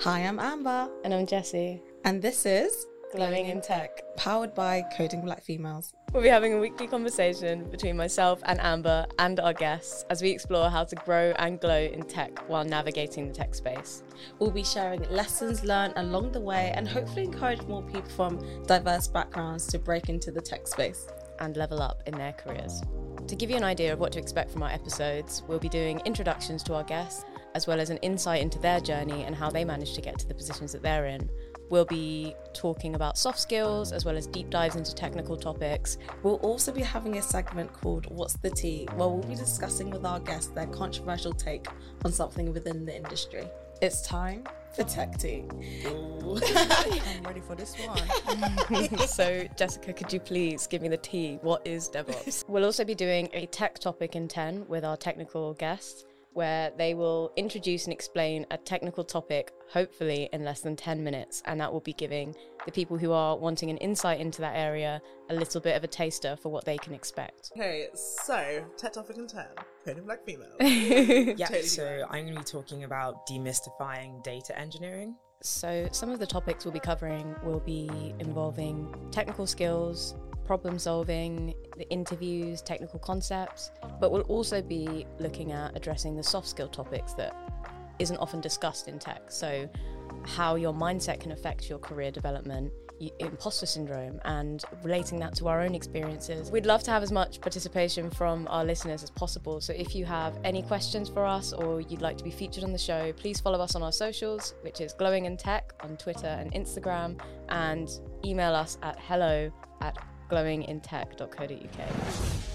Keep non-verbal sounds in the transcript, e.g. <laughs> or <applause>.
Hi, I'm Amber, And I'm Jessie, and this is Glowing in Tech. powered by Coding Black Females. We'll be having a weekly conversation between myself and Amber and our guests as we explore how to grow and glow in tech while navigating the tech space. We'll be sharing lessons learned along the way and hopefully encourage more people from diverse backgrounds to break into the tech space. and level up in their careers. To give you an idea of what to expect from our episodes, we'll be doing introductions to our guests, as well as an insight into their journey and how they managed to get to the positions that they're in. We'll be talking about soft skills, as well as deep dives into technical topics. We'll also be having a segment called What's the Tea, where we'll be discussing with our guests their controversial take on something within the industry. It's time for Tech Tea. <laughs> I'm ready for this one. <laughs> so, Jessica, could you please give me the tea? What is DevOps? <laughs> we'll also be doing a tech topic in 10 with our technical guests, where they will introduce and explain a technical topic, hopefully in less than 10 minutes. And that will be giving the people who are wanting an insight into that area a little bit of a taster for what they can expect. okay, so Tech Topic in 10, Coding Black Female. <laughs> Yeah, Totally so I'm going to be talking about demystifying data engineering. So, some of the topics we'll be covering will be involving technical skills, problem solving, the interviews, technical concepts, but we'll also be looking at addressing the soft skill topics that isn't often discussed in tech. So, how your mindset can affect your career development, imposter syndrome, and relating that to our own experiences. We'd love to have as much participation from our listeners as possible. So, if you have any questions for us or you'd like to be featured on the show, please follow us on our socials, which is Glowing in Tech on Twitter and Instagram, and email us at hello at glowingintech.co.uk.